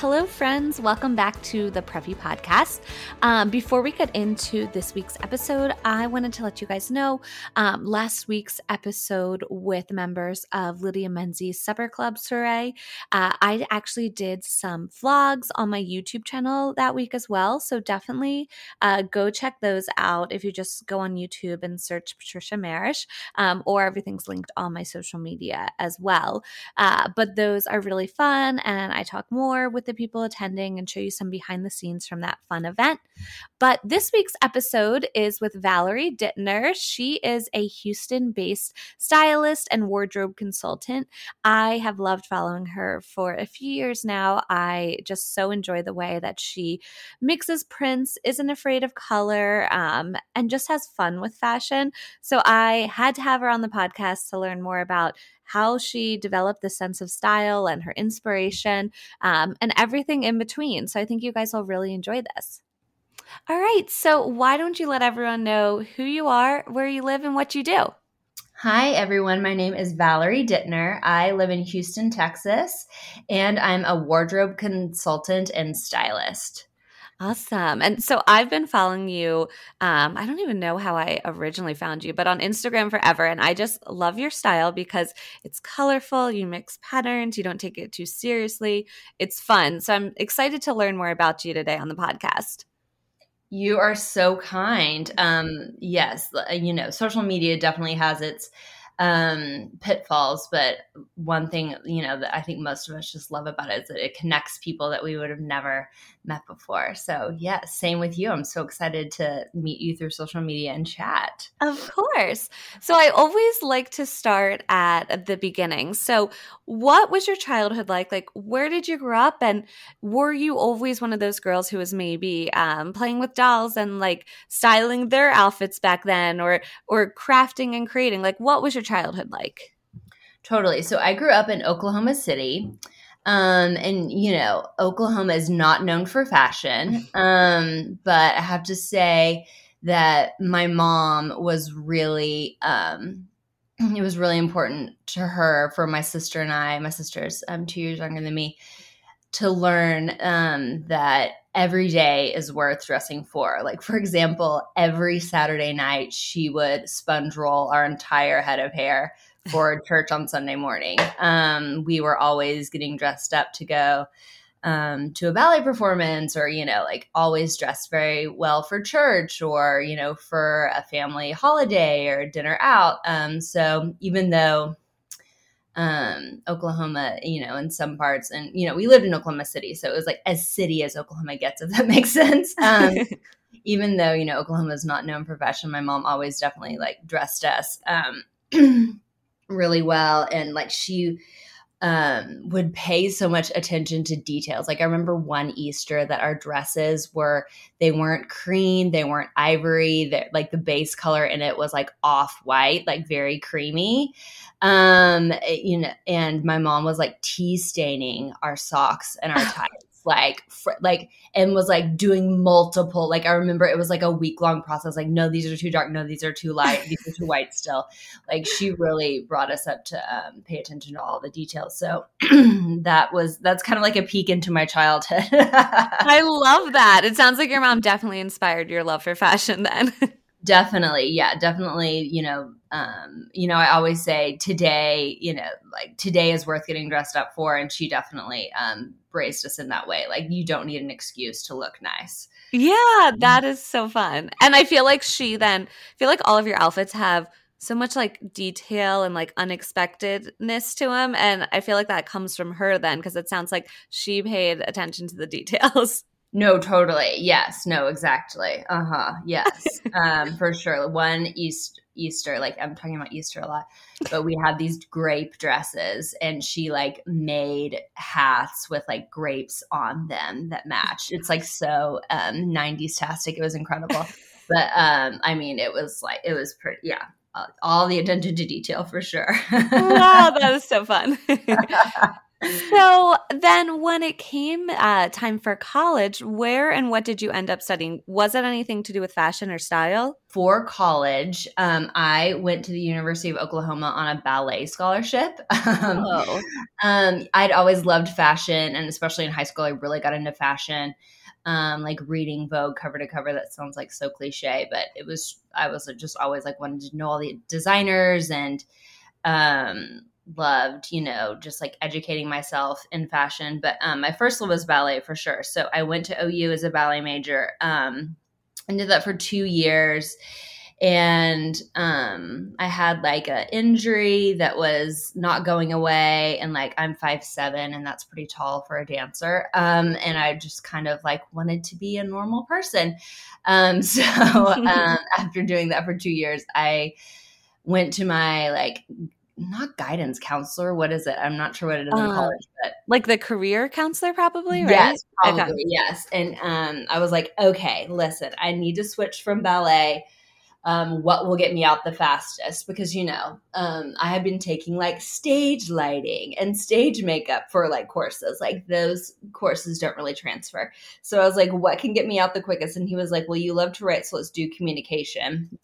Hello, friends. Welcome back to the Preppy Podcast. Um, before we get into this week's episode, I wanted to let you guys know um, last week's episode with members of Lydia Menzies Supper Club Soiree, uh, I actually did some vlogs on my YouTube channel that week as well. So definitely uh, go check those out if you just go on YouTube and search Patricia Marish, um, or everything's linked on my social media as well. Uh, but those are really fun, and I talk more with the people attending and show you some behind the scenes from that fun event. But this week's episode is with Valerie Dittner. She is a Houston based stylist and wardrobe consultant. I have loved following her for a few years now. I just so enjoy the way that she mixes prints, isn't afraid of color, um, and just has fun with fashion. So I had to have her on the podcast to learn more about how she developed the sense of style and her inspiration um, and everything in between. So I think you guys will really enjoy this. All right. So why don't you let everyone know who you are, where you live, and what you do? Hi, everyone. My name is Valerie Dittner. I live in Houston, Texas, and I'm a wardrobe consultant and stylist. Awesome. And so I've been following you. Um, I don't even know how I originally found you, but on Instagram forever. And I just love your style because it's colorful. You mix patterns. You don't take it too seriously. It's fun. So I'm excited to learn more about you today on the podcast. You are so kind. Um, yes, you know, social media definitely has its um, pitfalls. But one thing, you know, that I think most of us just love about it is that it connects people that we would have never met before. So, yeah, same with you. I'm so excited to meet you through social media and chat. Of course. So, I always like to start at the beginning. So, what was your childhood like? Like, where did you grow up? And were you always one of those girls who was maybe um, playing with dolls and like styling their outfits back then or, or crafting and creating? Like, what was your childhood like? Totally. So, I grew up in Oklahoma City. Um, and you know, Oklahoma is not known for fashion. Um, but I have to say that my mom was really, um, it was really important to her for my sister and I, my sister's um, two years younger than me, to learn um, that every day is worth dressing for. Like, for example, every Saturday night, she would sponge roll our entire head of hair for church on Sunday morning. Um, we were always getting dressed up to go um, to a ballet performance or, you know, like always dressed very well for church or, you know, for a family holiday or dinner out. Um, so even though um, Oklahoma, you know, in some parts, and, you know, we lived in Oklahoma City. So it was like as city as Oklahoma gets, if that makes sense. Um, even though, you know, Oklahoma is not known for fashion, my mom always definitely like dressed us. Um, really well and like she um would pay so much attention to details. Like i remember one easter that our dresses were they weren't cream they weren't ivory that like the base color in it was like off white like very creamy. Um you know and my mom was like tea staining our socks and our ties like fr- like and was like doing multiple like i remember it was like a week long process like no these are too dark no these are too light these are too white still. Like she really brought us up to um, pay attention to all the details. So that was that's kind of like a peek into my childhood. I love that. It sounds like your mom definitely inspired your love for fashion then. Definitely yeah definitely you know um you know i always say today you know like today is worth getting dressed up for and she definitely um raised us in that way like you don't need an excuse to look nice yeah that is so fun and i feel like she then I feel like all of your outfits have so much like detail and like unexpectedness to them and i feel like that comes from her then because it sounds like she paid attention to the details No, totally. Yes. No, exactly. Uh huh. Yes. um, for sure. One East Easter, like I'm talking about Easter a lot, but we had these grape dresses and she like made hats with like grapes on them that matched. It's like so um 90s tastic. It was incredible. but um I mean it was like it was pretty yeah. All the attention to detail for sure. wow, that was so fun so then when it came uh, time for college where and what did you end up studying? Was it anything to do with fashion or style? For college um, i went to the university of oklahoma on a ballet scholarship. Um, oh. um, i'd always loved fashion and especially in high school i really got into fashion. Um, like reading vogue cover to cover that sounds like so cliche but it was i was just always like wanted to know all the designers and um loved, you know, just like educating myself in fashion. But um, my first love was ballet for sure. So I went to OU as a ballet major um, and did that for two years. And um, I had like an injury that was not going away. And like I'm five seven, and that's pretty tall for a dancer. Um, and I just kind of like wanted to be a normal person. Um, so um, after doing that for two years, I went to my like not guidance counselor. What is it? I'm not sure what it is in uh, college, but like the career counselor, probably, right? Yes, probably, okay. yes. And um, I was like, okay, listen, I need to switch from ballet. Um, what will get me out the fastest? Because you know, um, I have been taking like stage lighting and stage makeup for like courses. Like those courses don't really transfer. So I was like, what can get me out the quickest? And he was like, well, you love to write, so let's do communication.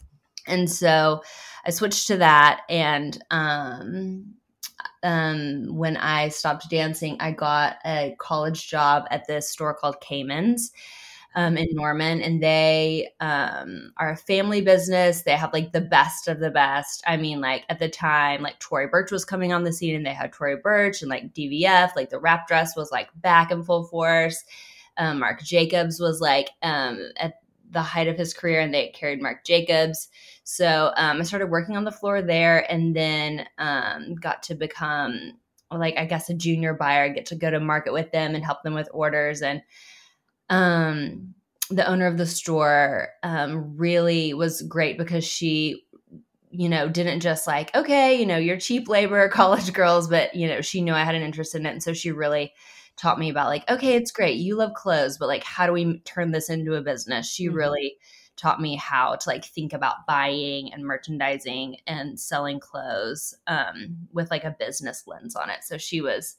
And so I switched to that. And um, um, when I stopped dancing, I got a college job at this store called Cayman's. Um, in Norman, and they um, are a family business. They have like the best of the best. I mean, like at the time, like Tory Burch was coming on the scene, and they had Tory Burch and like DVF. Like the wrap dress was like back in full force. Um, Marc Jacobs was like um, at the height of his career, and they carried Marc Jacobs. So um, I started working on the floor there and then um, got to become like I guess a junior buyer, get to go to market with them and help them with orders. And um, the owner of the store um, really was great because she you know didn't just like okay you know you're cheap labor college girls but you know she knew i had an interest in it and so she really taught me about like okay it's great you love clothes but like how do we turn this into a business she mm-hmm. really taught me how to like think about buying and merchandising and selling clothes um, with like a business lens on it. So she was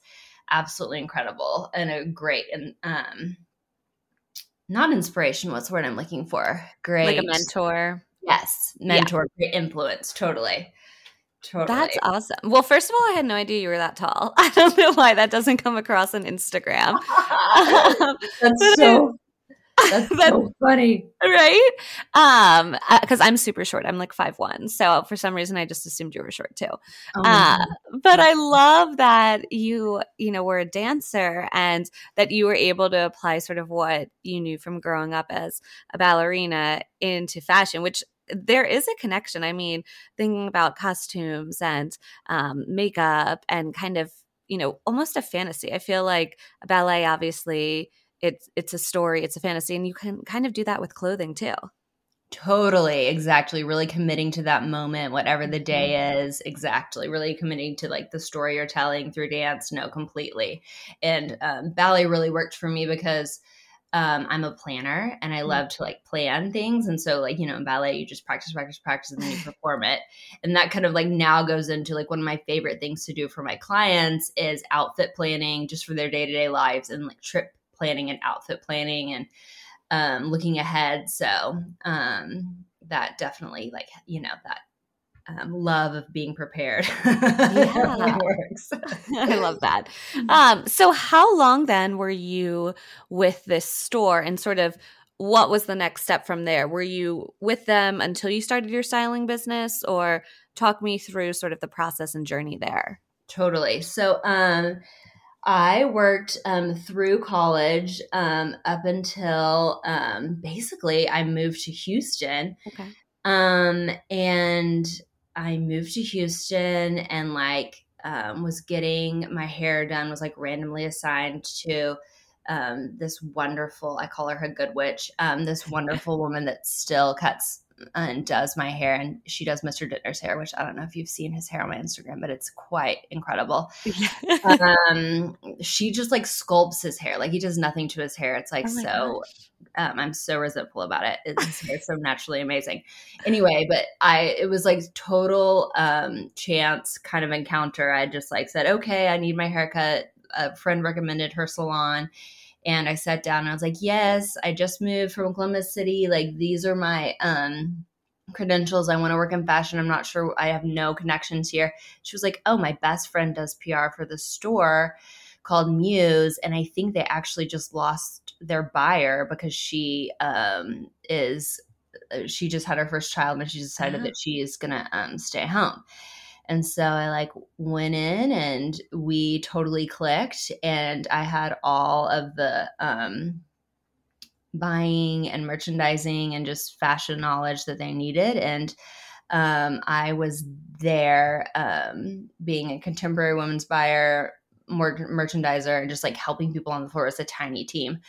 absolutely incredible and a great and um, not inspiration. What's the word I'm looking for? Great, like a mentor. Yes, mentor, yeah. great influence. Totally. Totally. That's awesome. Well, first of all, I had no idea you were that tall. I don't know why that doesn't come across on Instagram. That's so that's, That's so funny. Right? Um, because uh, I'm super short. I'm like five one. So for some reason I just assumed you were short too. Oh uh, but I love that you, you know, were a dancer and that you were able to apply sort of what you knew from growing up as a ballerina into fashion, which there is a connection. I mean, thinking about costumes and um, makeup and kind of, you know, almost a fantasy. I feel like ballet obviously it's it's a story, it's a fantasy, and you can kind of do that with clothing too. Totally, exactly. Really committing to that moment, whatever the day mm-hmm. is, exactly. Really committing to like the story you're telling through dance. No, completely. And um, ballet really worked for me because um, I'm a planner and I mm-hmm. love to like plan things. And so, like, you know, in ballet, you just practice, practice, practice, and then you perform it. And that kind of like now goes into like one of my favorite things to do for my clients is outfit planning just for their day to day lives and like trip planning and outfit planning and um, looking ahead. So um, that definitely, like you know, that um, love of being prepared. Yeah, works. I love that. Um, so, how long then were you with this store, and sort of what was the next step from there? Were you with them until you started your styling business, or talk me through sort of the process and journey there? Totally. So, um, I worked um, through college um, up until um, basically I moved to Houston. Okay. Um, and I moved to Houston and like um, was getting my hair done, was like randomly assigned to um, this wonderful, I call her a good witch, um, this wonderful woman that still cuts and does my hair and she does Mr. Dittner's hair, which I don't know if you've seen his hair on my Instagram, but it's quite incredible. um, she just like sculpts his hair. Like he does nothing to his hair. It's like oh so um, I'm so resentful about it. It's, it's so naturally amazing. Anyway, but I it was like total um chance kind of encounter. I just like said, okay, I need my haircut. A friend recommended her salon and I sat down and I was like, "Yes, I just moved from Oklahoma City. Like these are my um credentials. I want to work in fashion. I'm not sure. I have no connections here." She was like, "Oh, my best friend does PR for the store called Muse, and I think they actually just lost their buyer because she um is uh, she just had her first child and she decided uh-huh. that she is gonna um, stay home." And so I like went in and we totally clicked and I had all of the um buying and merchandising and just fashion knowledge that they needed and um, I was there um, being a contemporary women's buyer, more merchandiser, and just like helping people on the floor. It's a tiny team.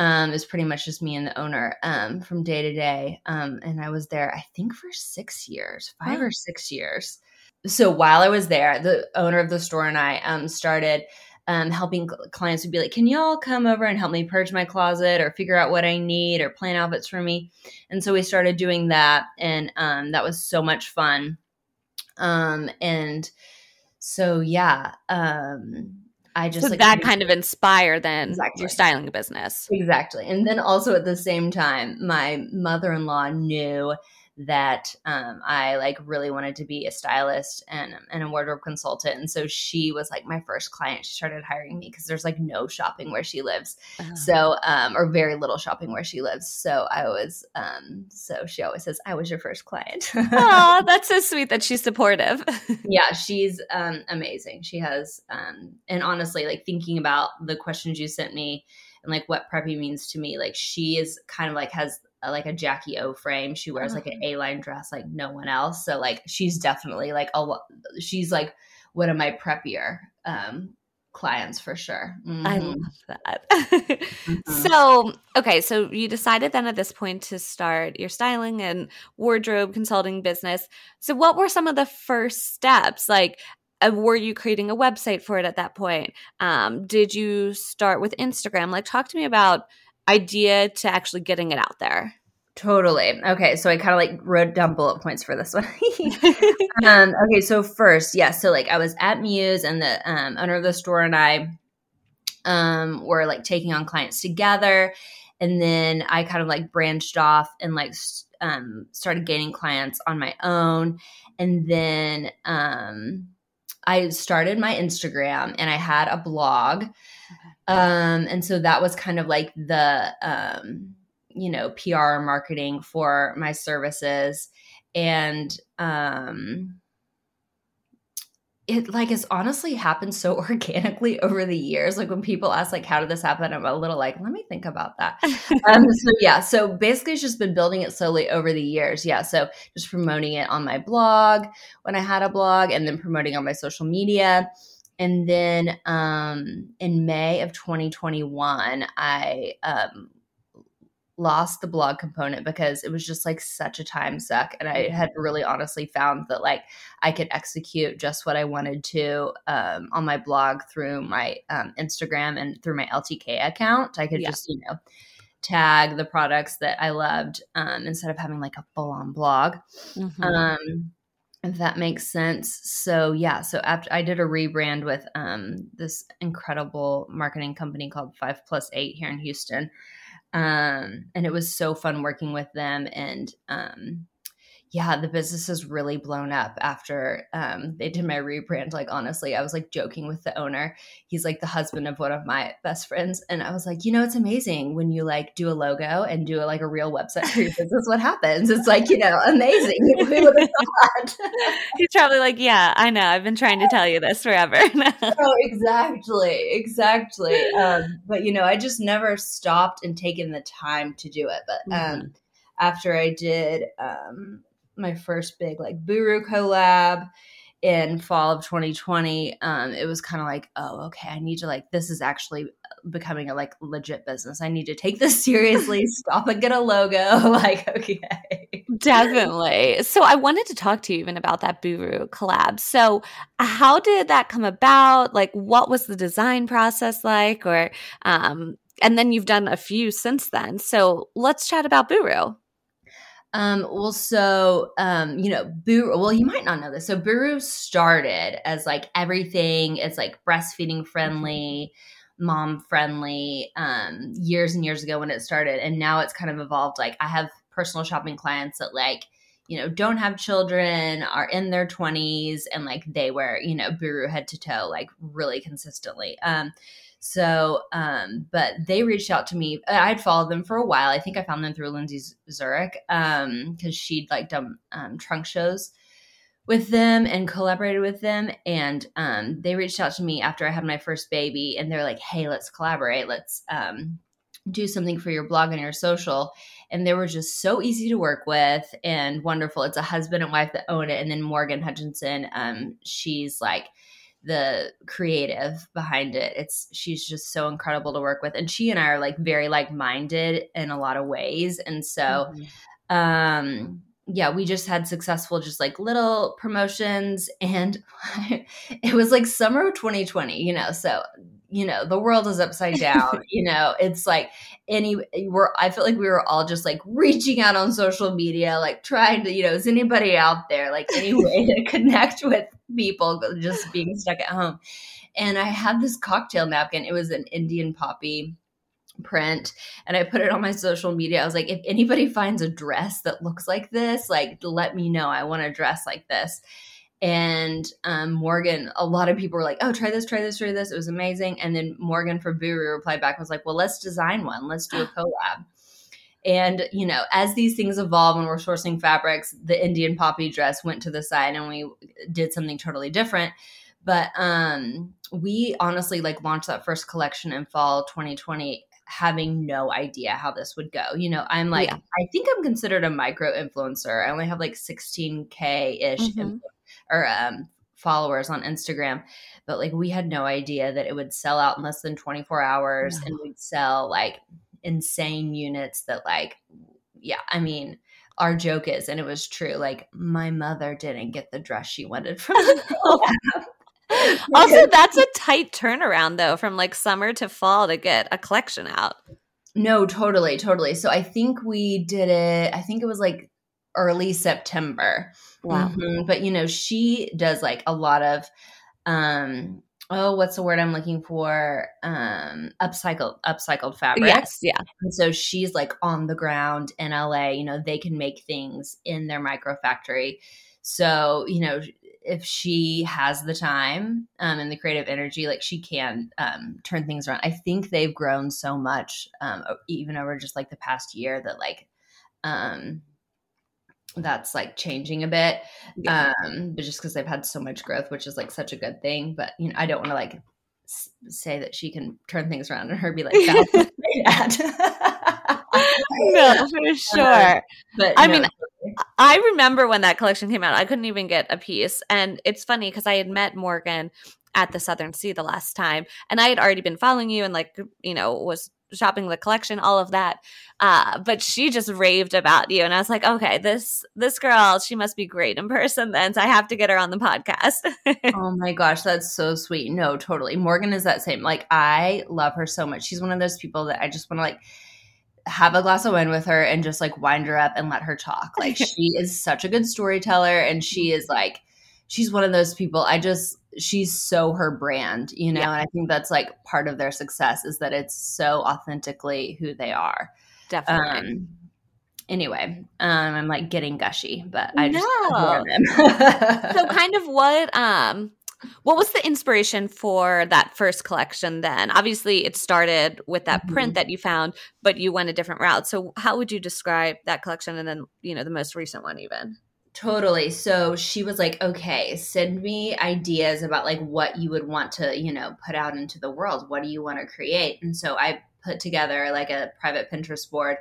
Um, it was pretty much just me and the owner um, from day to day. Um, and I was there, I think, for six years, five or six years so while I was there, the owner of the store and I um, started um, helping clients would be like, "Can y'all come over and help me purge my closet, or figure out what I need, or plan outfits for me?" And so we started doing that, and um, that was so much fun. Um, and so yeah, um, I just so like, that kind of inspire then exactly. your styling business, exactly. And then also at the same time, my mother in law knew that um, I like really wanted to be a stylist and, and a wardrobe consultant. And so she was like my first client. She started hiring me because there's like no shopping where she lives. Uh-huh. So, um, or very little shopping where she lives. So I was, um, so she always says, I was your first client. Oh, that's so sweet that she's supportive. yeah, she's um, amazing. She has, um, and honestly, like thinking about the questions you sent me and like what preppy means to me, like she is kind of like has like a Jackie O frame. She wears like an oh. A line dress like no one else. So like she's definitely like a she's like one of my preppier um clients for sure. Mm-hmm. I love that. mm-hmm. So, okay, so you decided then at this point to start your styling and wardrobe consulting business. So, what were some of the first steps? Like, uh, were you creating a website for it at that point? Um, did you start with Instagram? Like, talk to me about idea to actually getting it out there? Totally. Okay, so I kind of like wrote down bullet points for this one. um, okay, so first, yeah, so like I was at Muse, and the um, owner of the store and I um, were like taking on clients together, and then I kind of like branched off and like um, started gaining clients on my own, and then um, I started my Instagram, and I had a blog. Um, and so that was kind of like the, um, you know, PR marketing for my services. And, um, it like has honestly happened so organically over the years. Like when people ask like how did this happen, I'm a little like, let me think about that. um, so yeah, so basically it's just been building it slowly over the years. Yeah. So just promoting it on my blog when I had a blog and then promoting on my social media. And then um, in May of 2021, I um, lost the blog component because it was just like such a time suck. And I had really honestly found that like I could execute just what I wanted to um, on my blog through my um, Instagram and through my LTK account. I could yeah. just, you know, tag the products that I loved um, instead of having like a full on blog. Mm-hmm. If that makes sense. So yeah, so after I did a rebrand with um, this incredible marketing company called Five Plus Eight here in Houston, um, and it was so fun working with them. And um, yeah, the business has really blown up after um, they did my rebrand. Like, honestly, I was like joking with the owner. He's like the husband of one of my best friends. And I was like, you know, it's amazing when you like do a logo and do a, like a real website for your business. What happens? It's like, you know, amazing. He's probably like, yeah, I know. I've been trying to tell you this forever. oh, exactly. Exactly. Um, but, you know, I just never stopped and taken the time to do it. But, um, mm-hmm. after I did um, my first big like Buru collab in fall of 2020 um, it was kind of like oh okay i need to like this is actually becoming a like legit business. I need to take this seriously stop and get a logo like okay. Definitely. So i wanted to talk to you even about that buru collab. So how did that come about? Like what was the design process like? Or um and then you've done a few since then. So let's chat about buru um, well, so um, you know, Buru. Well, you might not know this. So Buru started as like everything is like breastfeeding friendly, mom friendly. Um, years and years ago when it started, and now it's kind of evolved. Like I have personal shopping clients that like you know don't have children, are in their twenties, and like they wear you know Buru head to toe like really consistently. Um, so, um, but they reached out to me. I'd followed them for a while. I think I found them through Lindsay Zurich um, because she'd like done um, trunk shows with them and collaborated with them. And um, they reached out to me after I had my first baby, and they're like, "Hey, let's collaborate. Let's um, do something for your blog and your social." And they were just so easy to work with and wonderful. It's a husband and wife that own it, and then Morgan Hutchinson. Um, she's like the creative behind it. It's she's just so incredible to work with and she and I are like very like-minded in a lot of ways and so mm-hmm. um yeah, we just had successful just like little promotions and it was like summer of 2020, you know. So, you know, the world is upside down, you know. It's like any we're I feel like we were all just like reaching out on social media like trying to, you know, is anybody out there like any way to connect with people just being stuck at home. And I had this cocktail napkin. It was an Indian poppy print and I put it on my social media. I was like, if anybody finds a dress that looks like this, like let me know. I want a dress like this. And um, Morgan, a lot of people were like, oh, try this, try this, try this. It was amazing. And then Morgan from Buru replied back was like, well, let's design one. Let's do a collab. And, you know, as these things evolve and we're sourcing fabrics, the Indian poppy dress went to the side and we did something totally different. But um, we honestly like launched that first collection in fall 2020 having no idea how this would go. You know, I'm like, yeah. I think I'm considered a micro influencer. I only have like 16K ish mm-hmm. or um, followers on Instagram. But like, we had no idea that it would sell out in less than 24 hours no. and we'd sell like insane units that like yeah i mean our joke is and it was true like my mother didn't get the dress she wanted from also that's a tight turnaround though from like summer to fall to get a collection out. No totally totally. So i think we did it i think it was like early september. Wow. Mm-hmm. but you know she does like a lot of um oh what's the word i'm looking for? Um upcycled upcycled fabric. Yes yeah. And so she's like on the ground in la you know they can make things in their micro factory. So you know if she has the time um, and the creative energy like she can um, turn things around. I think they've grown so much um, even over just like the past year that like um that's like changing a bit yeah. um but just because they've had so much growth which is like such a good thing but you know i don't want to like s- say that she can turn things around and her be like that no for sure uh, but i no. mean i remember when that collection came out i couldn't even get a piece and it's funny because i had met morgan at the Southern C the last time and i had already been following you and like you know was shopping the collection, all of that. Uh, but she just raved about you, and I was like, okay, this this girl, she must be great in person. Then, so I have to get her on the podcast. oh my gosh, that's so sweet. No, totally. Morgan is that same. Like I love her so much. She's one of those people that I just want to like have a glass of wine with her and just like wind her up and let her talk. Like she is such a good storyteller, and she is like she's one of those people I just she's so her brand, you know, yeah. and I think that's like part of their success is that it's so authentically who they are. Definitely. Um, anyway, um, I'm like getting gushy, but I just no. so kind of what um what was the inspiration for that first collection then? Obviously it started with that mm-hmm. print that you found, but you went a different route. So how would you describe that collection and then, you know, the most recent one even? Totally. So she was like, okay, send me ideas about like what you would want to, you know, put out into the world. What do you want to create? And so I put together like a private Pinterest board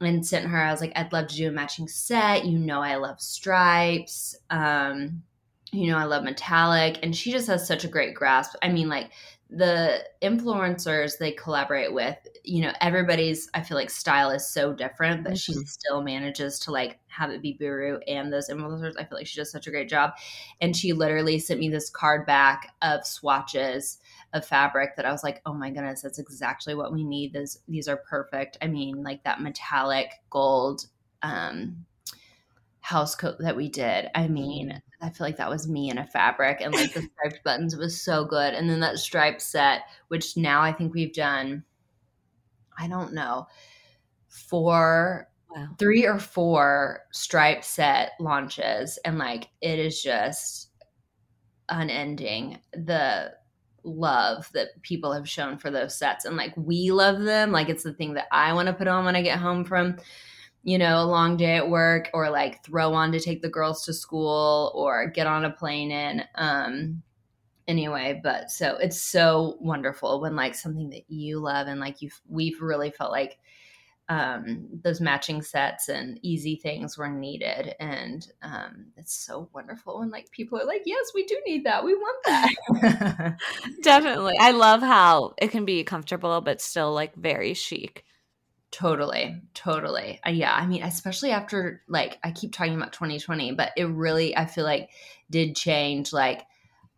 and sent her. I was like, I'd love to do a matching set. You know, I love stripes. Um, you know, I love metallic, and she just has such a great grasp. I mean, like the influencers they collaborate with, you know, everybody's I feel like style is so different, but mm-hmm. she still manages to like have it be Buru and those influencers. I feel like she does such a great job. And she literally sent me this card back of swatches of fabric that I was like, oh my goodness, that's exactly what we need. These these are perfect. I mean, like that metallic gold um house coat that we did. I mean, mm-hmm. I feel like that was me in a fabric and like the striped buttons was so good. And then that stripe set, which now I think we've done, I don't know, four, wow. three or four stripe set launches. And like it is just unending. The love that people have shown for those sets. And like we love them. Like it's the thing that I want to put on when I get home from you know, a long day at work or like throw on to take the girls to school or get on a plane in. Um, anyway, but so it's so wonderful when like something that you love and like you we've really felt like um, those matching sets and easy things were needed. And um, it's so wonderful when like people are like, yes, we do need that. We want that. Definitely. I love how it can be comfortable, but still like very chic. Totally, totally. Uh, yeah, I mean, especially after like I keep talking about 2020, but it really I feel like did change. Like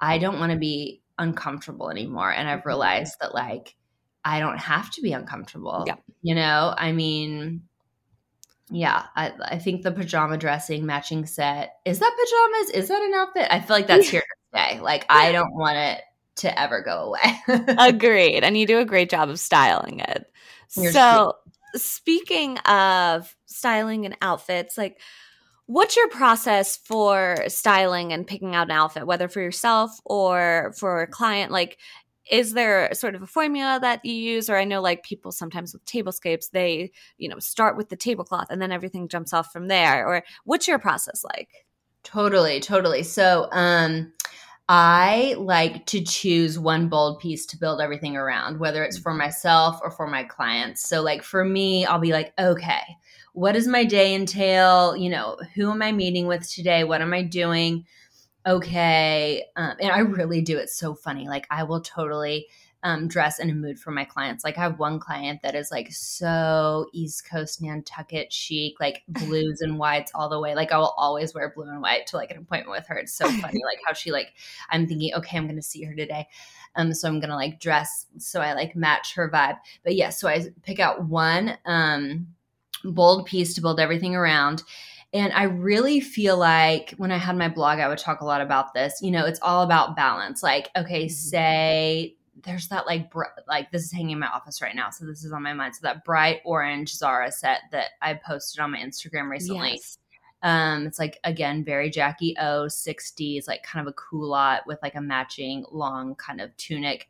I don't want to be uncomfortable anymore, and I've mm-hmm. realized that like I don't have to be uncomfortable. Yeah, you know, I mean, yeah, I, I think the pajama dressing matching set is that pajamas? Is that an outfit? I feel like that's here to stay. Like I don't want it to ever go away. Agreed, and you do a great job of styling it. You're so speaking of styling and outfits, like what's your process for styling and picking out an outfit, whether for yourself or for a client? Like, is there sort of a formula that you use or i know like people sometimes with tablescapes they you know start with the tablecloth and then everything jumps off from there or what's your process like totally totally so um I like to choose one bold piece to build everything around, whether it's for mm-hmm. myself or for my clients. So, like for me, I'll be like, okay, what does my day entail? You know, who am I meeting with today? What am I doing? Okay. Um, and I really do. It's so funny. Like, I will totally um, dress in a mood for my clients. Like I have one client that is like so East Coast Nantucket chic, like blues and whites all the way. Like I will always wear blue and white to like an appointment with her. It's so funny, like how she like. I'm thinking, okay, I'm going to see her today, um, so I'm going to like dress so I like match her vibe. But yeah, so I pick out one um bold piece to build everything around. And I really feel like when I had my blog, I would talk a lot about this. You know, it's all about balance. Like, okay, mm-hmm. say there's that like br- like this is hanging in my office right now, so this is on my mind. So that bright orange Zara set that I posted on my Instagram recently. Yes. Um, it's like again very Jackie O 60s, like kind of a culotte with like a matching long kind of tunic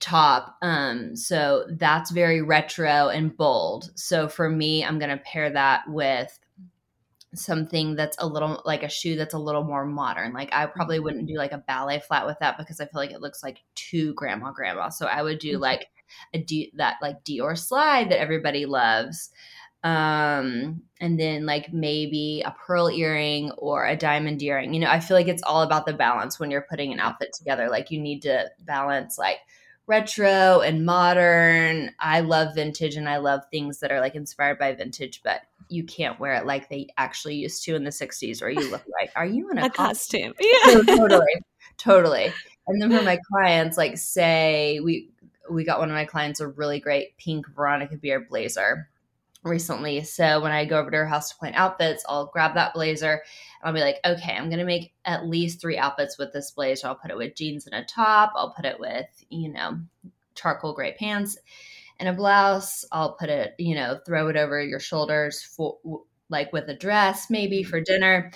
top. Um, so that's very retro and bold. So for me, I'm gonna pair that with something that's a little like a shoe that's a little more modern. Like I probably wouldn't do like a ballet flat with that because I feel like it looks like too grandma grandma. So I would do mm-hmm. like a D, that like Dior slide that everybody loves. Um and then like maybe a pearl earring or a diamond earring. You know, I feel like it's all about the balance when you're putting an outfit together. Like you need to balance like retro and modern. I love vintage and I love things that are like inspired by vintage, but you can't wear it like they actually used to in the 60s or you look like are you in a, a costume? costume? Yeah. totally. Totally. And then for my clients, like say we we got one of my clients a really great pink Veronica Beard blazer recently. So when I go over to her house to plan outfits, I'll grab that blazer and I'll be like, okay, I'm going to make at least three outfits with this blazer. I'll put it with jeans and a top. I'll put it with, you know, charcoal gray pants and a blouse. I'll put it, you know, throw it over your shoulders for like with a dress maybe for dinner.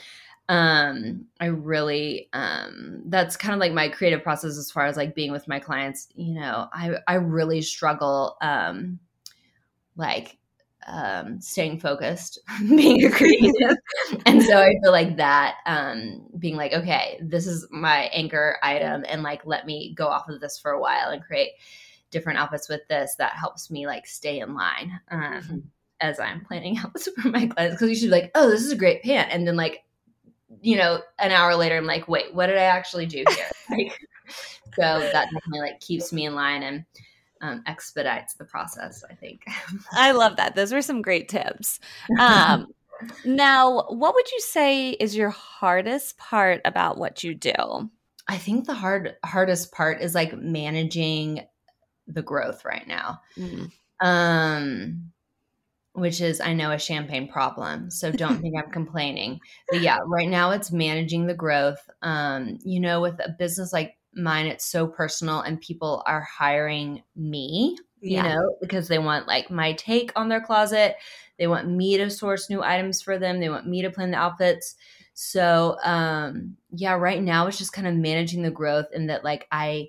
Um, I really um that's kind of like my creative process as far as like being with my clients, you know, I I really struggle um like um staying focused being a creative and so i feel like that um being like okay this is my anchor item and like let me go off of this for a while and create different outfits with this that helps me like stay in line um, mm-hmm. as I'm planning outfits for my clients. Because you should be like, oh, this is a great pant, and then like you know, an hour later, I'm like, wait, what did I actually do here? like, so that definitely like keeps me in line and um, expedites the process. I think. I love that. Those were some great tips. Um, now, what would you say is your hardest part about what you do? I think the hard hardest part is like managing the growth right now. Mm. Um which is I know a champagne problem. So don't think I'm complaining. But yeah, right now it's managing the growth. Um you know with a business like mine it's so personal and people are hiring me, yeah. you know, because they want like my take on their closet. They want me to source new items for them. They want me to plan the outfits. So, um, yeah, right now it's just kind of managing the growth and that like I,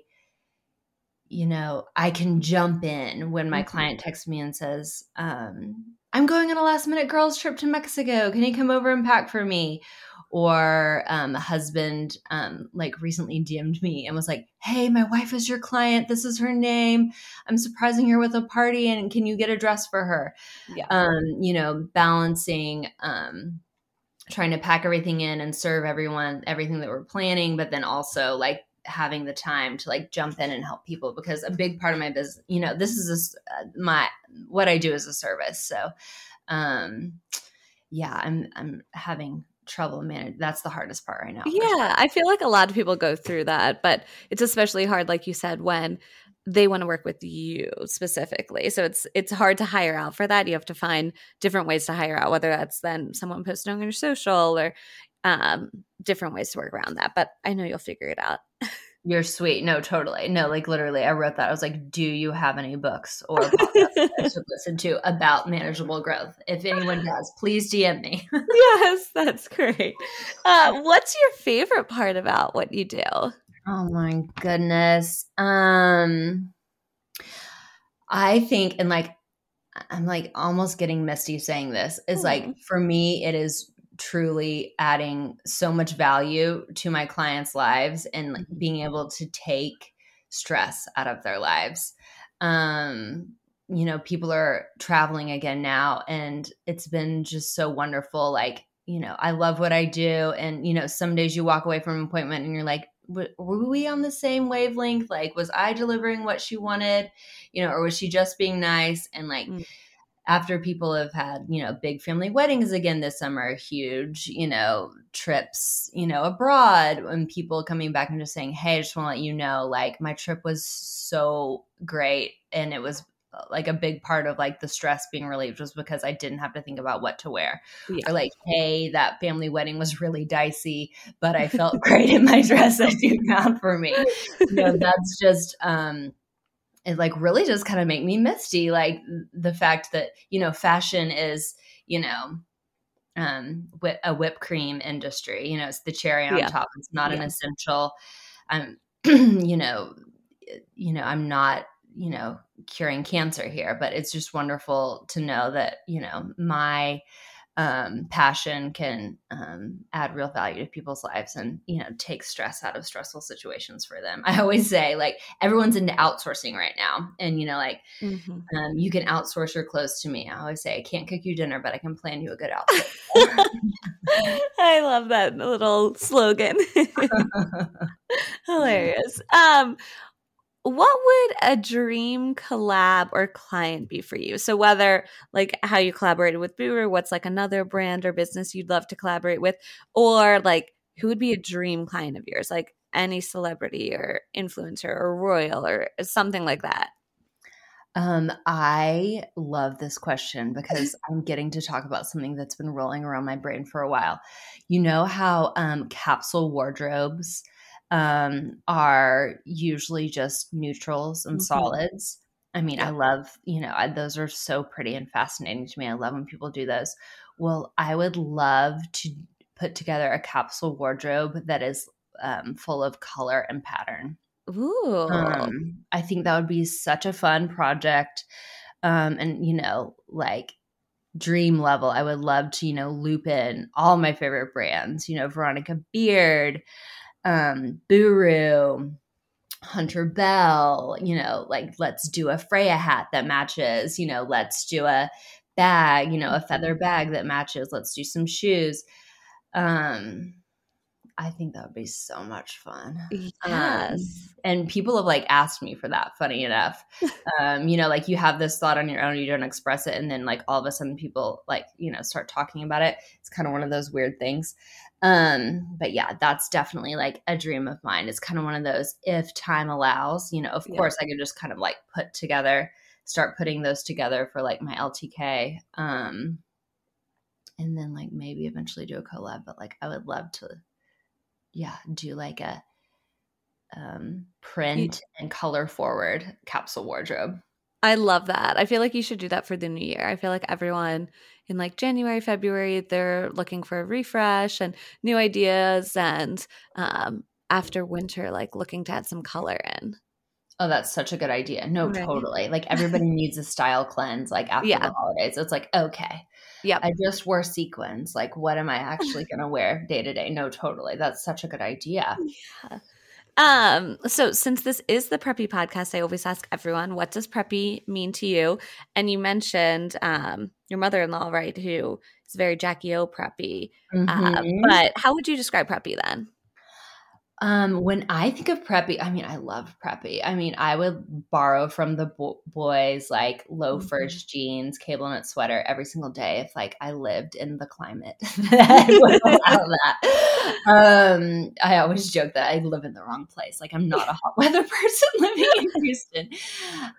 you know, I can jump in when my mm-hmm. client texts me and says, um, I'm going on a last minute girls trip to Mexico. Can you come over and pack for me? Or um, a husband um, like recently DM'd me and was like, "Hey, my wife is your client. This is her name. I'm surprising her with a party, and can you get a dress for her?" Yeah, um, you know, balancing. Um, trying to pack everything in and serve everyone everything that we're planning but then also like having the time to like jump in and help people because a big part of my business you know this is a, uh, my what i do is a service so um yeah i'm i'm having trouble manage that's the hardest part right now yeah sure. i feel like a lot of people go through that but it's especially hard like you said when they want to work with you specifically so it's it's hard to hire out for that you have to find different ways to hire out whether that's then someone posting on your social or um different ways to work around that but i know you'll figure it out You're sweet. No, totally. No, like literally, I wrote that. I was like, "Do you have any books or podcasts I should listen to about manageable growth? If anyone does, please DM me." yes, that's great. Uh, what's your favorite part about what you do? Oh my goodness. Um, I think, and like, I'm like almost getting misty saying this. Is like hmm. for me, it is truly adding so much value to my clients' lives and like, mm-hmm. being able to take stress out of their lives. Um, you know, people are traveling again now, and it's been just so wonderful. Like, you know, I love what I do. And, you know, some days you walk away from an appointment and you're like, were we on the same wavelength? Like, was I delivering what she wanted, you know, or was she just being nice? And like, mm after people have had, you know, big family weddings again this summer, huge, you know, trips, you know, abroad, and people coming back and just saying, Hey, I just want to let you know, like, my trip was so great. And it was uh, like a big part of like the stress being relieved was because I didn't have to think about what to wear. Yeah. Or like, hey, that family wedding was really dicey, but I felt great in my dress that you got for me. You know, that's just um it like really just kind of make me misty like the fact that you know fashion is you know um a whipped cream industry you know it's the cherry on yeah. top it's not yeah. an essential um you know you know i'm not you know curing cancer here but it's just wonderful to know that you know my um, passion can um, add real value to people's lives and you know take stress out of stressful situations for them. I always say like everyone's into outsourcing right now. And you know like mm-hmm. um, you can outsource your clothes to me. I always say i can't cook you dinner but i can plan you a good outfit. I love that little slogan. Hilarious. Um what would a dream collab or client be for you? So whether like how you collaborated with Buru, what's like another brand or business you'd love to collaborate with, or like who would be a dream client of yours, like any celebrity or influencer or royal or something like that? Um, I love this question because I'm getting to talk about something that's been rolling around my brain for a while. You know how um, capsule wardrobes um, are usually just neutrals and mm-hmm. solids. I mean, yeah. I love, you know, I, those are so pretty and fascinating to me. I love when people do those. Well, I would love to put together a capsule wardrobe that is um, full of color and pattern. Ooh. Um, I think that would be such a fun project. Um, and, you know, like dream level, I would love to, you know, loop in all my favorite brands, you know, Veronica Beard, um, Buru, Hunter Bell, you know, like let's do a Freya hat that matches, you know, let's do a bag, you know, a feather bag that matches, let's do some shoes. Um, I think that would be so much fun. Um, Yes. and people have like asked me for that, funny enough. um, you know, like you have this thought on your own, you don't express it, and then like all of a sudden people like, you know, start talking about it. It's kind of one of those weird things. Um, but yeah, that's definitely like a dream of mine. It's kind of one of those if time allows, you know, of Yeah. course I could just kind of like put together, start putting those together for like my LTK. Um and then like maybe eventually do a collab, but like I would love to yeah, do like a um print and color forward capsule wardrobe. I love that. I feel like you should do that for the new year. I feel like everyone in like January, February, they're looking for a refresh and new ideas. And um, after winter, like looking to add some color in. Oh, that's such a good idea. No, Right. totally. Like everybody needs a style cleanse like after Yeah. the holidays. It's like, okay, yeah, I just wore sequins. Like, what am I actually going to wear day to day? No, totally. That's such a good idea. Um, so since this is the preppy podcast, I always ask everyone, what does preppy mean to you? And you mentioned um your mother-in-law, right, who is very Jackie O preppy. Uh, Mhm. but how would you describe preppy then? Um, when I think of preppy, I mean, I love preppy. I mean, I would borrow from the bo- boys like loafers, jeans, cable knit sweater every single day if like I lived in the climate that would allow that. Um, I always joke that I live in the wrong place. Like I'm not a hot weather person living in Houston.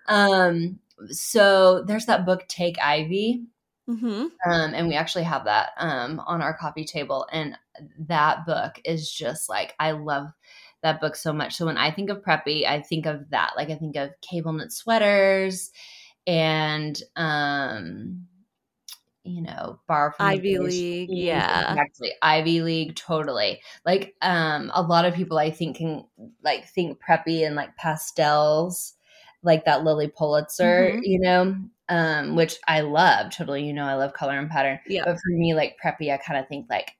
Um, so there's that book Take Ivy Mm-hmm. um, and we actually have that um, on our coffee table and that book is just like i love that book so much so when i think of preppy i think of that like i think of cable knit sweaters and um you know bar from Ivy League, yeah. exactly ivy league totally like um a lot of people i think can like think preppy and like pastels like that Lilly Pulitzer Mhm. you know um which i love totally you know i love color and pattern Yeah. but for me like preppy i kind of think like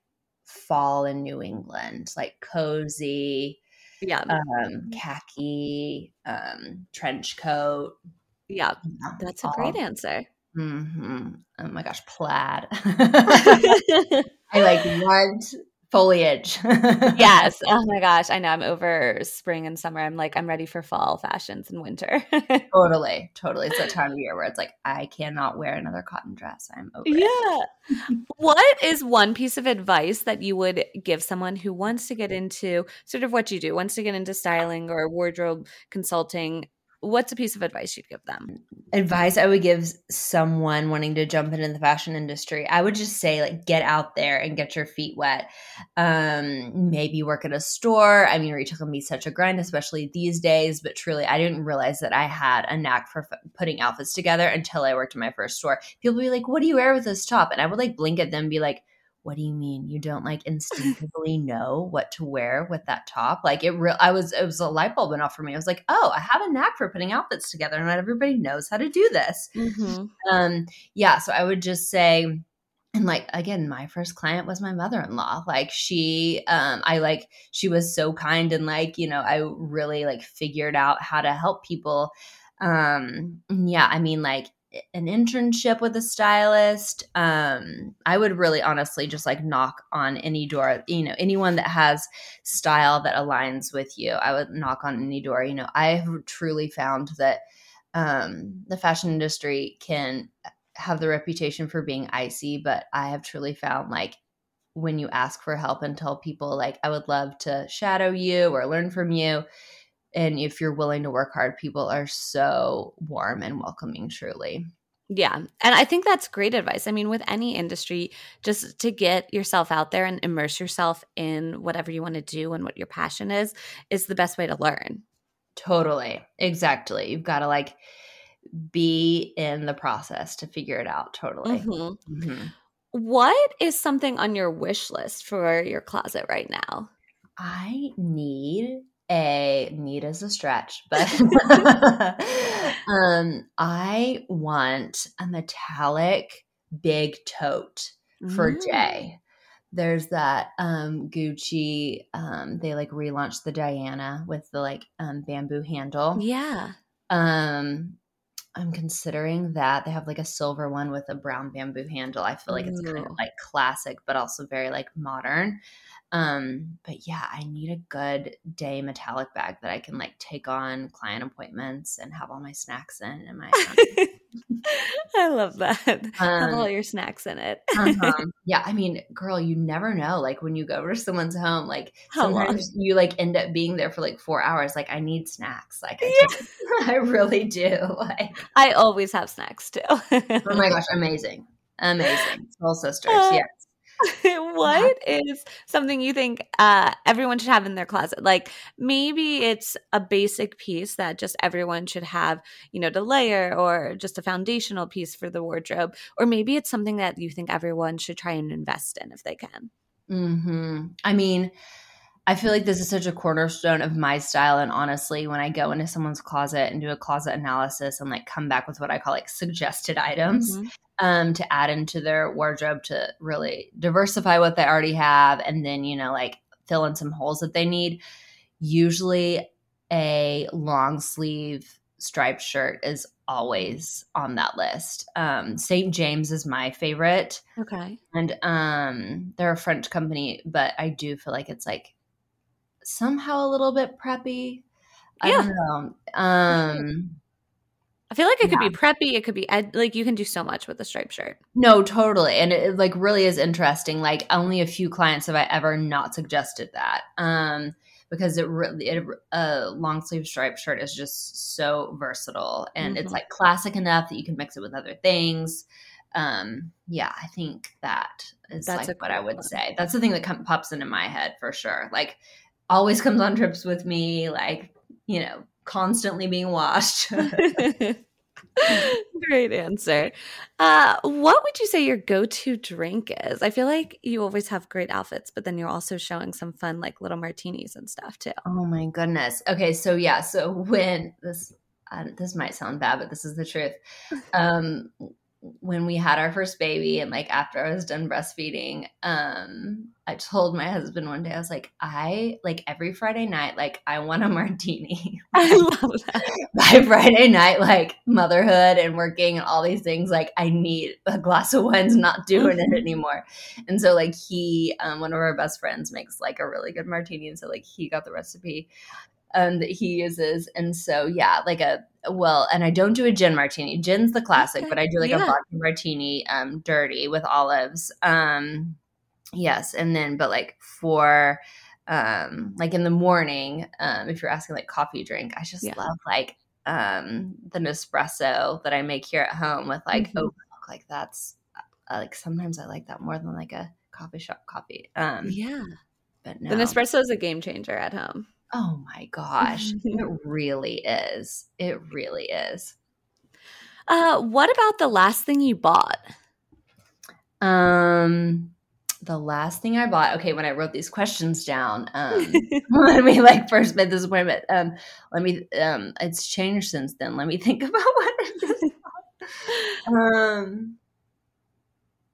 fall in new england like cozy Yeah. um khaki um trench coat yeah. That's a great answer. Mhm. oh my gosh plaid i like want foliage yes. Oh my gosh. I know I'm over spring and summer. I'm like, I'm ready for fall fashions and winter. totally totally it's that time of year where it's like i cannot wear another cotton dress i'm over it. yeah. what is one piece of advice that you would give someone who wants to get into sort of what you do, wants to get into styling or wardrobe consulting? What's a piece of advice you'd give them? advice I would give someone wanting to jump into the fashion industry, I would just say like get out there and get your feet wet. Um, maybe work at a store. I mean, retail can be such a grind, especially these days. But truly, I didn't realize that I had a knack for f- putting outfits together until I worked in my first store. People would be like, "What do you wear with this top?" And I would like blink at them, be like. What do you mean you don't like instinctively know what to wear with that top? Like it real I was it was a light bulb went off for me. I was like, "Oh, I have a knack for putting outfits together and not everybody knows how to do this." Mm-hmm. um yeah so i would just say and like again my first client was my mother-in-law like she um i like she was so kind and like you know i really like figured out how to help people um yeah i mean like an internship with a stylist. Um i would really honestly just like knock on any door you know anyone that has style that aligns with you i would knock on any door. You know i have truly found that um, the fashion industry can have the reputation for being icy, but I have truly found like when you ask for help and tell people like I would love to shadow you or learn from you, and if you're willing to work hard, people are so warm and welcoming. Truly, Yeah. And I think that's great advice. I mean, with any industry, just to get yourself out there and immerse yourself in whatever you want to do and what your passion is, is the best way to learn. totally, exactly. You've got to like be in the process to figure it out. Totally. Mhm. Mhm. What is something on your wish list for your closet right now? I need a need as a stretch, but um I want a metallic big tote for Mm. Jay. There's that um Gucci um they like relaunched the Diana with the like um bamboo handle. Yeah. Um I'm considering that they have like a silver one with a brown bamboo handle. I feel like it's kind of like classic but also very like modern. Um, but yeah, I need a good day metallic bag that I can like take on client appointments and have all my snacks in and my I love that. Have all um, your snacks in it. uh-huh. Yeah, I mean, girl, you never know. Like when you go over to someone's home, like How sometimes long? you like end up being there for like four hours. Like I need snacks. Like I, yeah. I really do. Like I always have snacks too. oh my gosh, amazing, amazing, soul sisters. Uh, yes. what is something you think uh, everyone should have in their closet? Like maybe it's a basic piece that just everyone should have, you know, to layer or just a foundational piece for the wardrobe. Or maybe it's something that you think everyone should try and invest in if they can. hmm I mean, I feel like this is such a cornerstone of my style. And honestly, when I go into someone's closet and do a closet analysis and like come back with what I call like suggested items mm-hmm. Um, to add into their wardrobe to really diversify what they already have and then, you know, like fill in some holes that they need, usually a long sleeve striped shirt is always on that list. Um, St. James is my favorite. Okay. And um, they're a French company, but I do feel like it's like somehow a little bit preppy. I yeah. don't know. Um, I feel like it could yeah. be preppy. It could be like you can do so much with a striped shirt. No, totally, and it, like really is interesting. Like only a few clients have I ever not suggested that. Um, because it really it, a long sleeve striped shirt is just so versatile and mm-hmm. it's like classic enough that you can mix it with other things. Um, yeah, I think that is That's like what I would one. say. That's the thing that come, pops into my head for sure. Like always comes on trips with me, like, you know, constantly being washed. Great answer. Uh, what would you say your go-to drink is? I feel like you always have great outfits, but then you're also showing some fun, like little martinis and stuff too. Oh my goodness. Okay, so yeah, so when this uh, this might sound bad, but this is the truth. Um, when we had our first baby and like after I was done breastfeeding, um, I told my husband one day, I was like, I like every Friday night, like I want a martini. I love that. By Friday night, like motherhood and working and all these things, like I need a glass of wine's not doing it anymore. And so like he, um, one of our best friends makes like a really good martini. And so like he got the recipe um, that he uses. And so, yeah, like a well, and I don't do a gin martini. Gin's the classic, okay. but I do like yeah. a vodka martini, um, dirty with olives. Um, yes, and then but like for um, like in the morning, um, if you're asking like coffee drink, I just yeah. love like um the Nespresso that I make here at home with like mm-hmm. oat milk. Like that's uh, like sometimes I like that more than like a coffee shop coffee. Um, yeah. But no. The Nespresso is a game changer at home. Oh my gosh. it really is. It really is. Uh, what about the last thing you bought? Um, the last thing I bought. Okay, when I wrote these questions down, um, when we like first made this appointment, um, let me. Um, it's changed since then. Let me think about what um.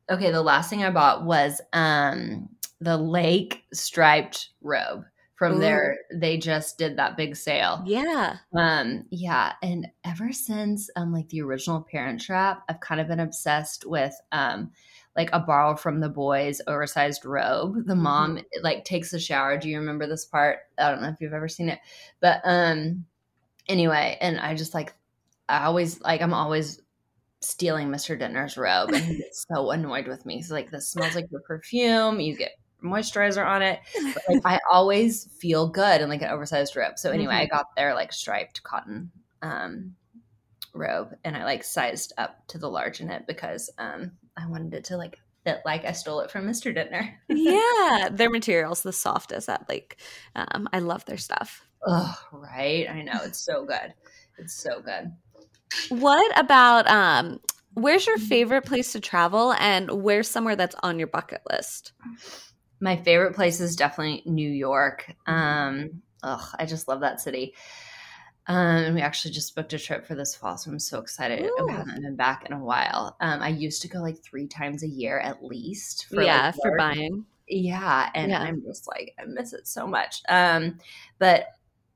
Okay, the last thing I bought was um the lake striped robe from Ooh. there they just did that big sale yeah um yeah and ever since um like the original parent trap i've kind of been obsessed with um like a borrow from the boys oversized robe the mm-hmm. mom like takes a shower do you remember this part i don't know if you've ever seen it but um anyway and i just like i always like i'm always stealing Mr. Dittner's robe and he gets so annoyed with me. He's like, this smells like your perfume. You get moisturizer on it. But, like I always feel good in like an oversized robe. So anyway, mm-hmm. I got their like striped cotton um robe and I like sized up to the large in it because um I wanted it to like fit like I stole it from Mr. Dittner. yeah, their material's the softest. That like um I love their stuff. Oh, right. I know. It's so good. It's so good. What about um where's your favorite place to travel and where's somewhere that's on your bucket list? My favorite place is definitely New York. Um, ugh, I just love that city. Um, and we actually just booked a trip for this fall, so I'm so excited. Ooh. I haven't been back in a while. Um, I used to go like three times a year at least. For, yeah, like, for buying. Yeah, and yeah. I'm just like I miss it so much. Um, but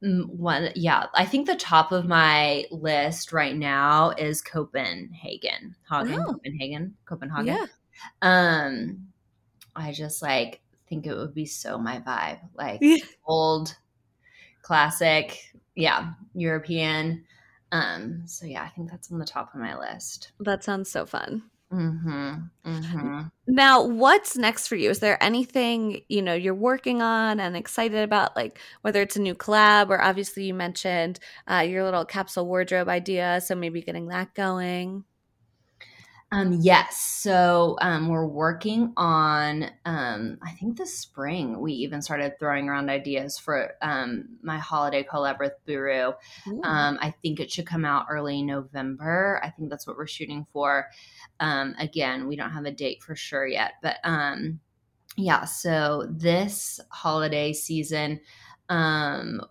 one, yeah, I think the top of my list right now is Copenhagen, Hagen, oh. Copenhagen, Copenhagen. Yeah. Um, I just like think it would be so my vibe. Like Yeah. old, classic, yeah, European. Um, so yeah, I think that's on the top of my list. That sounds so fun. Mm-hmm. Mm-hmm. Now, what's next for you? Is there anything, you know, you're working on and excited about, like whether it's a new collab or obviously you mentioned uh, your little capsule wardrobe idea, so maybe getting that going. Um, yes. So um, we're working on, um, I think this spring, we even started throwing around ideas for um, my holiday collab with Buru. Um, I think it should come out early November. I think that's what we're shooting for. Um, again, we don't have a date for sure yet, but um, yeah. So this holiday season, um,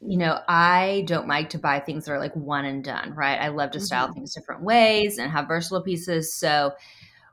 you know, I don't like to buy things that are like one and done, right? I love to style Mhm. things different ways and have versatile pieces. So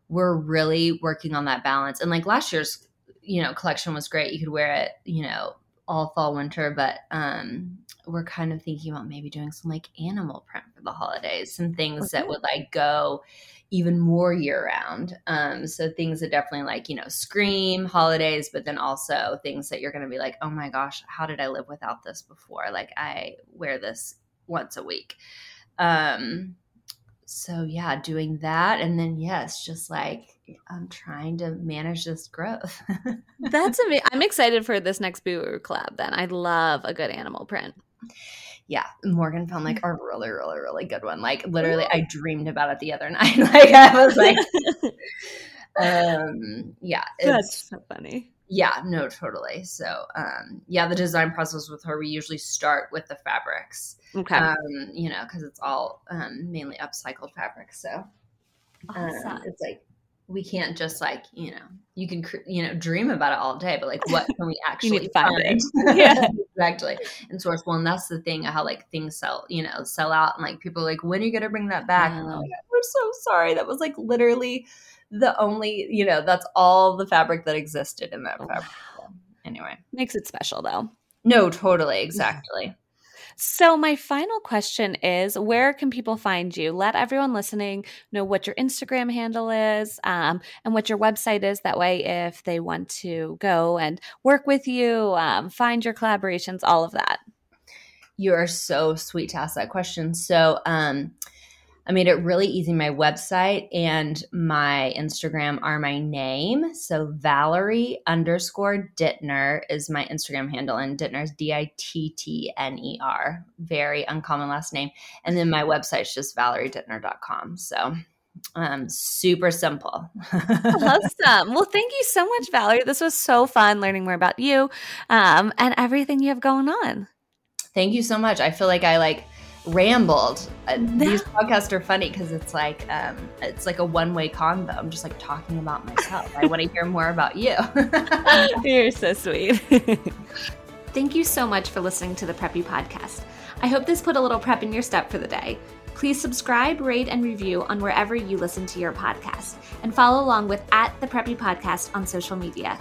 we're really working on that balance. And like last year's, you know, collection was great. You could wear it, you know, all fall winter, but um we're kind of thinking about maybe doing some like animal print for the holidays, some things that would like go even more year round. Um, so things that definitely like, you know, scream holidays, but then also things that you're going to be like, oh my gosh, how did I live without this before? Like I wear this once a week. Um, so yeah, doing that. And then, yes, just like I'm trying to manage this growth. That's amazing. I'm excited for this next Boo collab. Then I love a good animal print. Yeah, Morgan found like a really, really, really good one. Like literally, I dreamed about it the other night. like I was like, um, yeah, That's it's so funny. yeah, no, totally. So, um, yeah, the design process with her, we usually start with the fabrics, Okay. um, you know, because it's all um, mainly upcycled fabrics. So, um, it's like we can't just like you know you can you know dream about it all day but like what can we actually find it. Yeah. exactly. And source well and that's the thing how like things sell you know sell out and like people are like when are you gonna bring that back? And I'm like, we're so sorry. That was like literally the only you know that's all the fabric that existed in that oh. fabric. Anyway. Makes it special though. no totally exactly So, my final question is where can people find you? Let everyone listening know what your Instagram handle is um, and what your website is. That way, if they want to go and work with you, um, find your collaborations, all of that. You are so sweet to ask that question. So, um, I made it really easy. My website and my Instagram are my name. So, Valerie underscore Dittner is my Instagram handle, and Dittner is D I T T N E R. Very uncommon last name. And then my website's just valeriedittner.com. So, um, super simple. Awesome. Well, thank you so much, Valerie. This was so fun learning more about you um, and everything you have going on. Thank you so much. I feel like I like rambled. Uh, These podcasts are funny because it's like um, it's like a one way convo. I'm just like talking about myself. I want to hear more about you. You're so sweet. Thank you so much for listening to the Preppy Podcast. I hope this put a little prep in your step for the day. Please subscribe, rate, and review on wherever you listen to your podcast, and follow along with at the Preppy Podcast on social media.